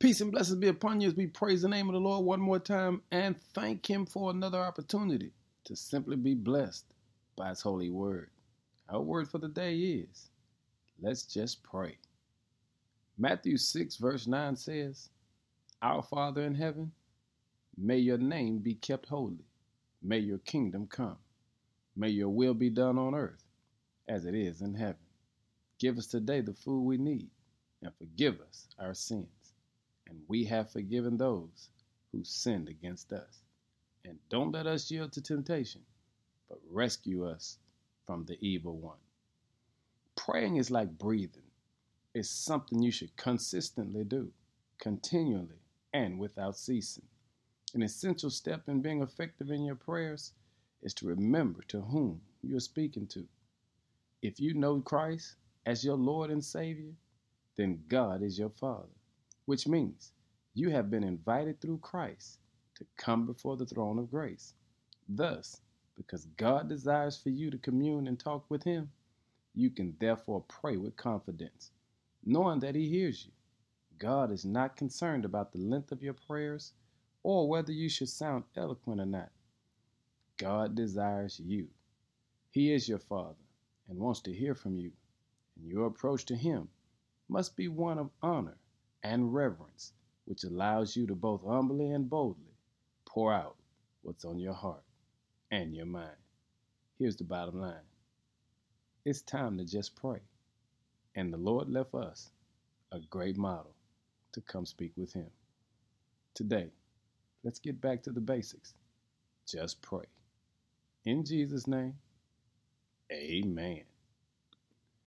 Peace and blessings be upon you as we praise the name of the Lord one more time and thank Him for another opportunity to simply be blessed by His holy word. Our word for the day is let's just pray. Matthew 6, verse 9 says, Our Father in heaven, may your name be kept holy. May your kingdom come. May your will be done on earth as it is in heaven. Give us today the food we need and forgive us our sins we have forgiven those who sinned against us. And don't let us yield to temptation, but rescue us from the evil one. Praying is like breathing, it's something you should consistently do, continually, and without ceasing. An essential step in being effective in your prayers is to remember to whom you are speaking to. If you know Christ as your Lord and Savior, then God is your Father which means you have been invited through Christ to come before the throne of grace. Thus, because God desires for you to commune and talk with Him, you can therefore pray with confidence, knowing that He hears you. God is not concerned about the length of your prayers or whether you should sound eloquent or not. God desires you. He is your Father and wants to hear from you, and your approach to Him must be one of honor and reverence, which allows you to both humbly and boldly pour out what's on your heart and your mind. Here's the bottom line it's time to just pray. And the Lord left us a great model to come speak with Him. Today, let's get back to the basics. Just pray. In Jesus' name, amen.